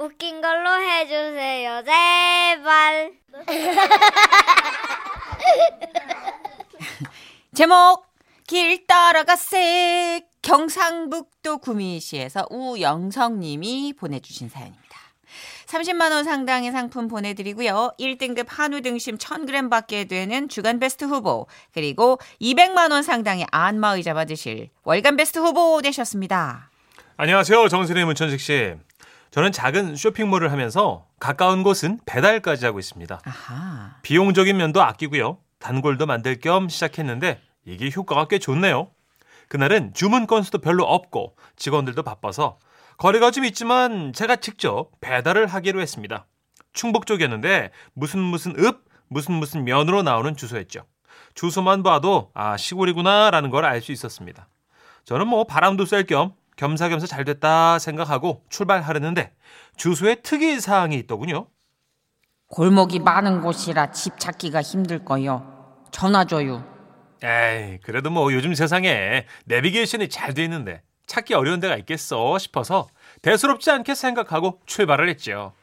웃긴 걸로 해주세요. 제발. 제목 길 따라가세 경상북도 구미시에서 우영성님이 보내주신 사연입니다. 30만 원 상당의 상품 보내드리고요. 1등급 한우 등심 1000g 받게 되는 주간 베스트 후보 그리고 200만 원 상당의 안마의자 받으실 월간 베스트 후보 되셨습니다. 안녕하세요. 정선의 문천식 씨. 저는 작은 쇼핑몰을 하면서 가까운 곳은 배달까지 하고 있습니다. 아하. 비용적인 면도 아끼고요. 단골도 만들 겸 시작했는데 이게 효과가 꽤 좋네요. 그날은 주문 건수도 별로 없고 직원들도 바빠서 거리가 좀 있지만 제가 직접 배달을 하기로 했습니다. 충북 쪽이었는데 무슨 무슨 읍 무슨 무슨 면으로 나오는 주소였죠. 주소만 봐도 아 시골이구나라는 걸 알 수 있었습니다. 저는 뭐 바람도 쐴 겸 겸사겸사 잘 됐다 생각하고 출발하려는데 주소에 특이 사항이 있더군요. 골목이 많은 곳이라 집 찾기가 힘들 거요. 전화 줘요. 에이, 그래도 뭐 요즘 세상에 내비게이션이 잘 돼 있는데 찾기 어려운 데가 있겠어 싶어서 대수롭지 않게 생각하고 출발을 했죠.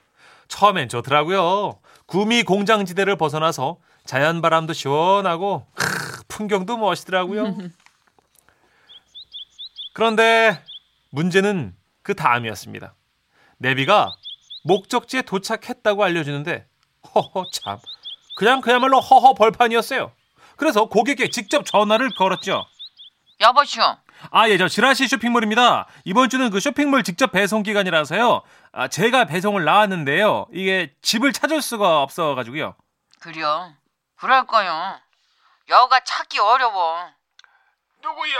처음엔 좋더라고요. 구미 공장지대를 벗어나서 자연 바람도 시원하고 크, 풍경도 멋있더라고요. 그런데 문제는 그 다음이었습니다. 내비가 목적지에 도착했다고 알려주는데 허허 참 그냥 그야말로 허허 벌판이었어요. 그래서 고객께 직접 전화를 걸었죠. 여보슈. 아, 예, 저 지라시 쇼핑몰입니다. 이번 주는 그 쇼핑몰 직접 배송 기간이라서요. 아, 제가 배송을 나왔는데요. 이게 집을 찾을 수가 없어가지고요. 그려. 그럴 거요. 여가 찾기 어려워. 누구요?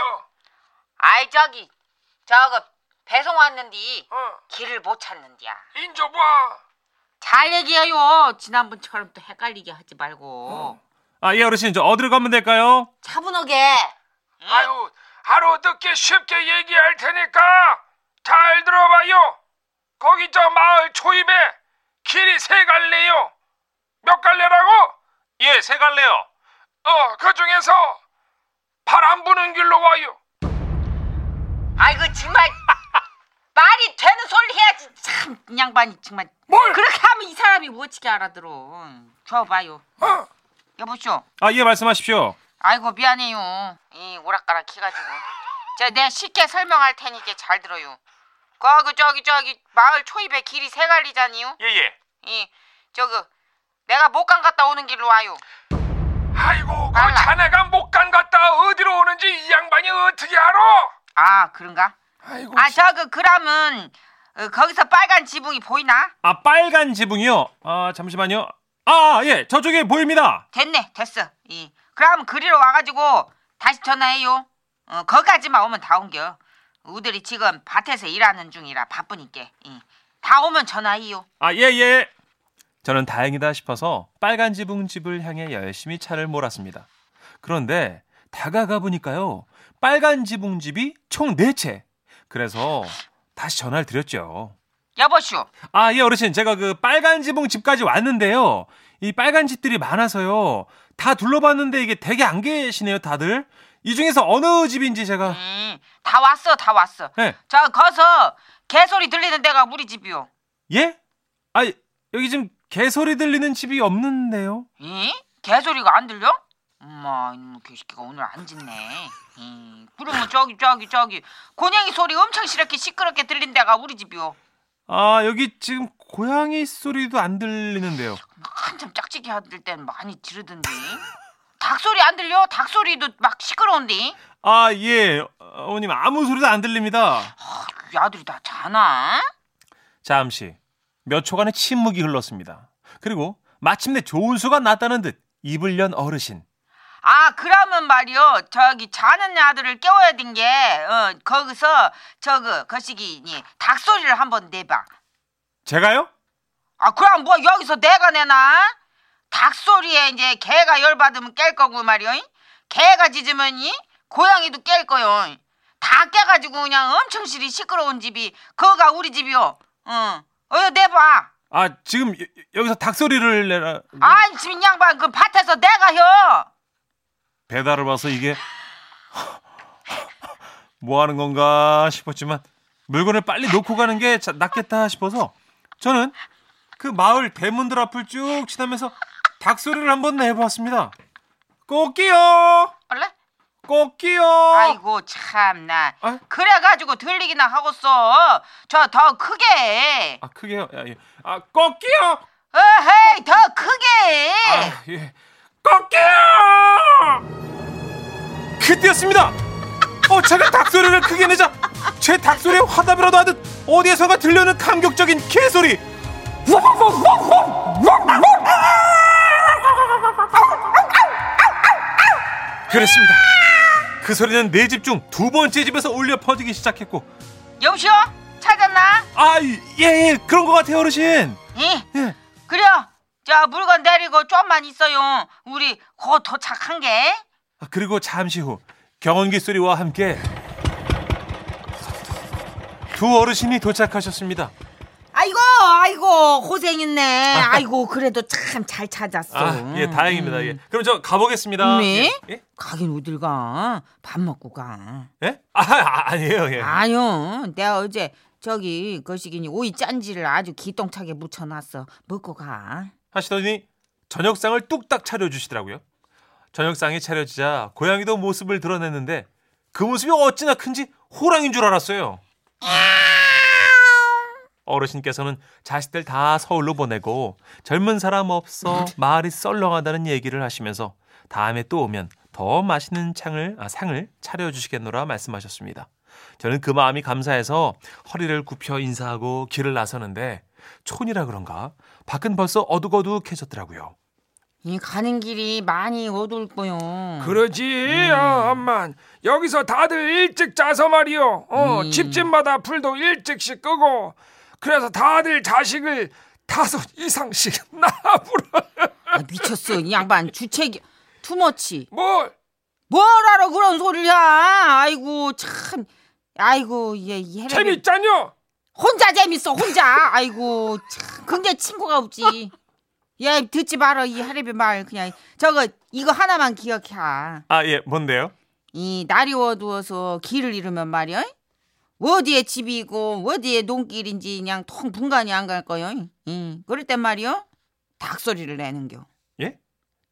아이 저기 저거 배송 왔는디 어, 길을 못 찾는디야. 인줘봐. 잘 얘기해요. 지난번처럼 또 헷갈리게 하지 말고. 아, 예, 어르신, 저 어디로 가면 될까요? 차분하게. 아유, 하루 늦게 쉽게 얘기할 테니까 잘 들어봐요. 거기 저 마을 초입에 길이 세 갈래요. 몇 갈래라고? 예, 세 갈래요. 어, 그 중에서 바람 부는 길로 와요. 아이고 정말 말이 되는 소리 해야지. 참 이 양반이 정말. 뭘? 그렇게 하면 이 사람이 어떻게 알아들어. 줘봐요. 어, 여보쇼. 아, 예, 말씀하십시오. 아이고 미안해요. 이 오락가락 키가지고. 자, 내가 쉽게 설명할 테니까 잘 들어요. 거기 저기 저기 마을 초입에 길이 세 갈리잖니요. 예, 예. 이 저거 내가 목강 갔다 오는 길로 와요. 아이고, 그 알라. 자네가 목간 갔다 어디로 오는지 이 양반이 어떻게 알아? 아 그런가? 아이고, 아 저거 그러면 어, 거기서 빨간 지붕이 보이나? 아, 빨간 지붕이요? 아, 잠시만요. 아, 예, 저쪽에 보입니다. 됐네 됐어. 이 그럼 그리로 와가지고 다시 전화해요. 어, 거기까지만 오면 다 옮겨. 우들이 지금 밭에서 일하는 중이라 바쁘니까. 이. 다 오면 전화해요. 아, 예, 예. 저는 다행이다 싶어서 빨간 지붕 집을 향해 열심히 차를 몰았습니다. 그런데 다가가 보니까요. 빨간 지붕 집이 총 4채. 그래서 다시 전화를 드렸죠. 여보쇼. 아, 예, 어르신. 제가 그 빨간 지붕 집까지 왔는데요. 이 빨간 집들이 많아서요. 다 둘러봤는데 이게 되게 안 계시네요, 다들. 이 중에서 어느 집인지 제가. 음, 다 왔어, 다 왔어. 네. 저 거서 개소리 들리는 데가 우리 집이요. 예? 아, 여기 지금 개소리 들리는 집이 없는데요. 이? 개소리가 안 들려? 엄마, 이놈의 개새끼가 오늘 안 짖네. 이, 그러면 저기 저기 저기 고양이 소리 엄청 시럽게 시끄럽게 들린 데가 우리 집이요. 아, 여기 지금 고양이 소리도 안 들리는데요. 한참 짝짓기 하들 땐 많이 지르던데. 닭 소리 안 들려? 닭 소리도 막 시끄러운데. 아, 예. 어머님, 아무 소리도 안 들립니다. 아, 이 아들이 다 자나? 잠시 몇 초간의 침묵이 흘렀습니다. 그리고 마침내 좋은 수가 났다는 듯 입을 연 어르신. 아 그러면 말이요. 저기 자는 아들을 깨워야 된게 어, 거기서 저그 거시기 이 닭소리를 한번 내봐. 제가요? 아 그럼 뭐 여기서 내가 내나? 닭소리에 이제 개가 열받으면 깰 거고 말이요. 개가 짖으면 이 고양이도 깰 거요. 다 깨가지고 그냥 엄청 시리 시끄러운 집이 그거가 우리 집이요. 응. 어, 내봐. 아, 지금 여, 여기서 닭소리를 내라. 아이 지금 이 양반 그 밭에서 내가 혀 배달을 와서 이게 뭐 하는 건가 싶었지만 물건을 빨리 놓고 가는 게 자- 낫겠다 싶어서 저는 그 마을 대문들 앞을 쭉 지나면서 닭 소리를 한번 내보았습니다. 꽃기요! 원래? 꽃기요! 아이고 참나. 아? 그래가지고 들리기나 하겠어. 저더 크게. 아, 크게요? 야, 예. 아, 꽃기요! 어헤이 더 크게. 아, 예. 꽃기요! 그때였습니다! 어, 제가 닭소리를 크게 내자 제 닭소리에 화답이라도 하듯 어디에선가 들려오는 감격적인 개소리! 그랬습니다. 그 소리는 네집중 두 번째 집에서 울려 퍼지기 시작했고 여보시오? 찾았나? 아, 예, 예, 그런 것 같아요, 어르신. 예. 예. 자 물건 내리고 좀만 있어요. 우리 곧 도착한 게. 아, 그리고 잠시 후 경운기 소리와 함께 두 어르신이 도착하셨습니다. 아이고, 아이고, 고생했네. 아이고, 그래도 참 잘 찾았어. 아, 예, 다행입니다. 예. 그럼 저 가보겠습니다. 네? 예? 예? 가긴 어딜 가? 밥 먹고 가. 예? 아, 아, 아니에요. 예. 아니요, 내가 어제 저기 거시기니 오이 짠지를 아주 기똥차게 묻혀놨어. 먹고 가. 하시더니 저녁상을 뚝딱 차려주시더라고요. 저녁상이 차려지자 고양이도 모습을 드러냈는데 그 모습이 어찌나 큰지 호랑인 줄 알았어요. 어르신께서는 자식들 다 서울로 보내고 젊은 사람 없어 마을이 썰렁하다는 얘기를 하시면서 다음에 또 오면 더 맛있는 창을, 아, 상을 차려주시겠노라 말씀하셨습니다. 저는 그 마음이 감사해서 허리를 굽혀 인사하고 길을 나서는데 촌이라 그런가? 밖은 벌써 어둑어둑해졌더라고요. 이 가는 길이 많이 어두울 거요. 그러지 어, 엄만. 여기서 다들 일찍 짜서 말이요. 어, 음. 집집마다 불도 일찍씩 끄고. 그래서 다들 자식을 다섯 이상씩 낳아보라 아, 미쳤어, 이 양반 주책 투머치. 뭘? 뭐라러 그런 소리를 하? 아이고 참, 아이고 얘이 해레비 재밌잖여 혼자 재밌어 혼자. 아이고 참, 근데 친구가 없지. 얘 듣지 말어 이 하레비 말 그냥 저거 이거 하나만 기억해. 아, 예, 뭔데요? 이 날이 어두워서 길을 잃으면 말이야. 어디에 집이 있고 어디에 농길인지 그냥 통 분간이 안 갈 거요. 응. 그럴 땐 말이요. 닭소리를 내는겨. 예?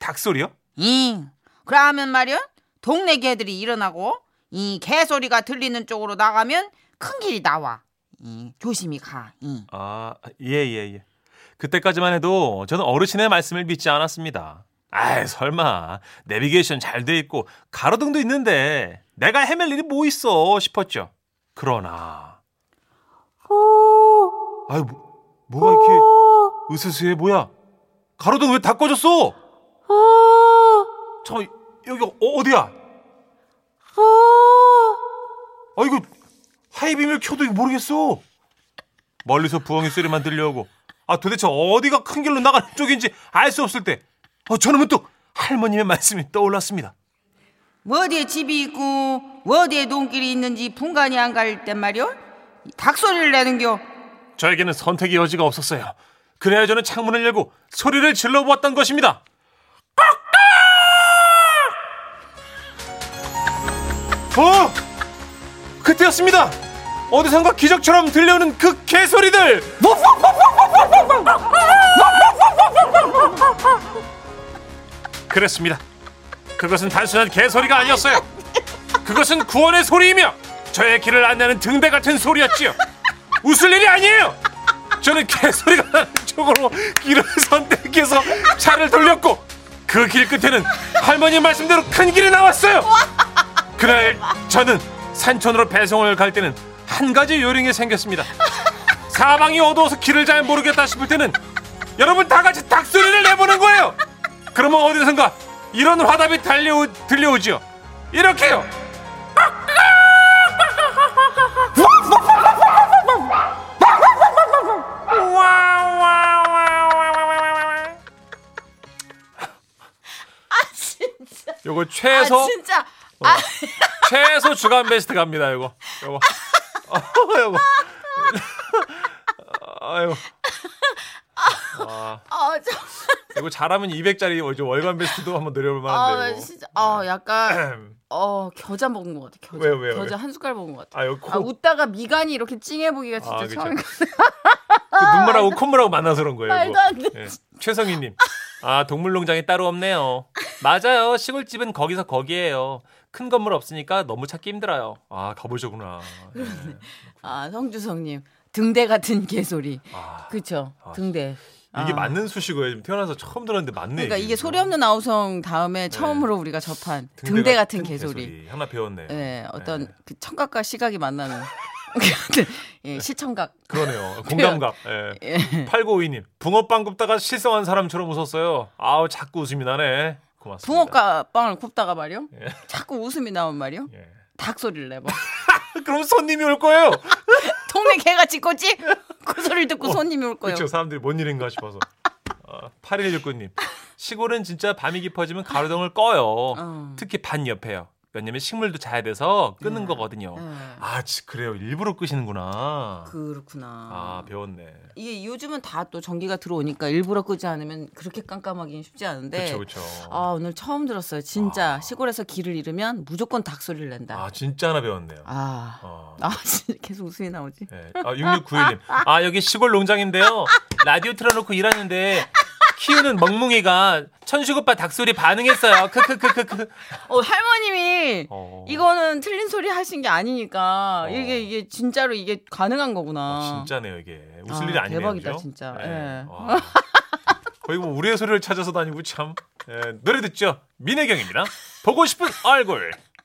닭소리요? 응. 그러면 말이야. 동네 개들이 일어나고 이 개소리가 들리는 쪽으로 나가면 큰 길이 나와. 이, 조심히 가. 이. 아, 예, 예, 예. 그때까지만 해도 저는 어르신의 말씀을 믿지 않았습니다. 아이, 설마. 내비게이션 잘 돼 있고 가로등도 있는데 내가 헤맬 일이 뭐 있어 싶었죠. 그러나 아유, 뭐, 뭐가 이렇게 으스스해 뭐야? 가로등 왜 다 꺼졌어? 저 여기 어, 어디야? 아 이거 하이빔을 켜도 모르겠어. 멀리서 부엉이 소리만 들려오고 아 도대체 어디가 큰 길로 나가는 쪽인지 알 수 없을 때 어, 저는 또 할머님의 말씀이 떠올랐습니다. 어디에 집이 있고 어디에 농길이 있는지 분간이 안 갈 땐 말이야. 이 닭소리를 내는겨. 저에게는 선택의 여지가 없었어요. 그래야 저는 창문을 열고 소리를 질러보았던 것입니다. 어! 그때였습니다. 어디선가 기적처럼 들려오는 그 개소리들. 그랬습니다. 그것은 단순한 개소리가 아니었어요. 그것은 구원의 소리이며 저의 길을 안내하는 등대 같은 소리였지요. 웃을 일이 아니에요. 저는 개소리가 나는 쪽으로 길을 선택해서 차를 돌렸고 그 길 끝에는 할머니 말씀대로 큰 길이 나왔어요. 그날 저는 산촌으로 배송을 갈 때는 한 가지 요령이 생겼습니다. 사방이 어두워서 길을 잘 모르겠다 싶을 때는 여러분 다 같이 닭소리를 내보는 거예요. 그러면 어디선가 이런 화답이 달려오, 들려오지요. 이렇게요. 요거 최소 아 진짜. 어. 최소 주간 베스트 갑니다. 요거 요거 어, 요거 아유 아, 아, 저, 이거 잘하면 200짜리 월간 베스트도 한번 노려볼 아, 만한데 나요 진짜, 어, 약간, 어, 겨자 먹은 것 같아. 겨자. 왜요, 왜요, 겨자 왜요? 한 숟갈 먹은 것 같아. 아, 아, 코 웃다가 미간이 이렇게 찡해 보기가 진짜 아, 것그 눈물하고 콧물하고 만나서 그런 거예요. 말도. 안 돼. 예. 최성희 님. 아 동물농장이 따로 없네요. 맞아요. 시골집은 거기서 거기에요. 큰 건물 없으니까 너무 찾기 힘들어요. 아 가보셨구나. 예. 아 성주성님 등대 같은 개소리. 아, 그쵸? 아, 등대. 이게 아. 맞는 수식어예요. 지금 태어나서 처음 들었는데 맞네. 그러니까 이게. 소리 없는 아우성 다음에 처음으로 우리가 접한 등대, 같은 개소리. 하나 배웠네요. 예, 어떤 예. 그 청각과 시각이 만나는 예, 시청각. 그러네요. 공감각. 예. 예. 8952님. 붕어빵 굽다가 실성한 사람처럼 웃었어요. 아우 자꾸 웃음이 나네. 고맙습니다. 붕어가 빵을 굽다가 말이요. 예. 자꾸 웃음이 나온 말이요. 예. 닭 소리를 내봐. 그럼 손님이 올 거예요. 동네 개가 짖고지? 그 소리를 듣고 손님이 올 거예요. 그렇죠. 사람들이 뭔 일인가 싶어서. 아, 8169님. 시골은 진짜 밤이 깊어지면 가로등을 꺼요. 어. 특히 반 옆에요. 왜냐면 식물도 자야 돼서 끄는 네. 거거든요. 예. 아, 지- 그래요. 일부러 끄시는구나. 그렇구나. 아, 배웠네. 이게 요즘은 다 또 전기가 들어오니까 일부러 끄지 않으면 그렇게 깜깜하기는 쉽지 않은데. 그렇죠, 그렇죠. 아 오늘 처음 들었어요. 진짜 아. 시골에서 길을 잃으면 무조건 닭 소리를 낸다. 아, 진짜 하나 배웠네요. 아, 어. 아 진짜 계속 웃음이 나오지. 네. 아, 6691님. 아, 여기 시골 농장인데요. 라디오 틀어놓고 일하는데 키우는 멍뭉이가 천식 오빠 닭소리 반응했어요. 크크크크크. 어 할머님이 어. 이거는 틀린 소리 하신 게 아니니까 어. 이게 이게 진짜로 이게 가능한 거구나. 아, 진짜네요, 이게. 웃을 아, 일이 아니네요. 대박이다, 그죠? 진짜. 네. 예. 와. 거의 뭐 우리의 소리를 찾아서 다니고 참. 예, 노래 듣죠. 민혜경입니다. 보고 싶은 얼굴.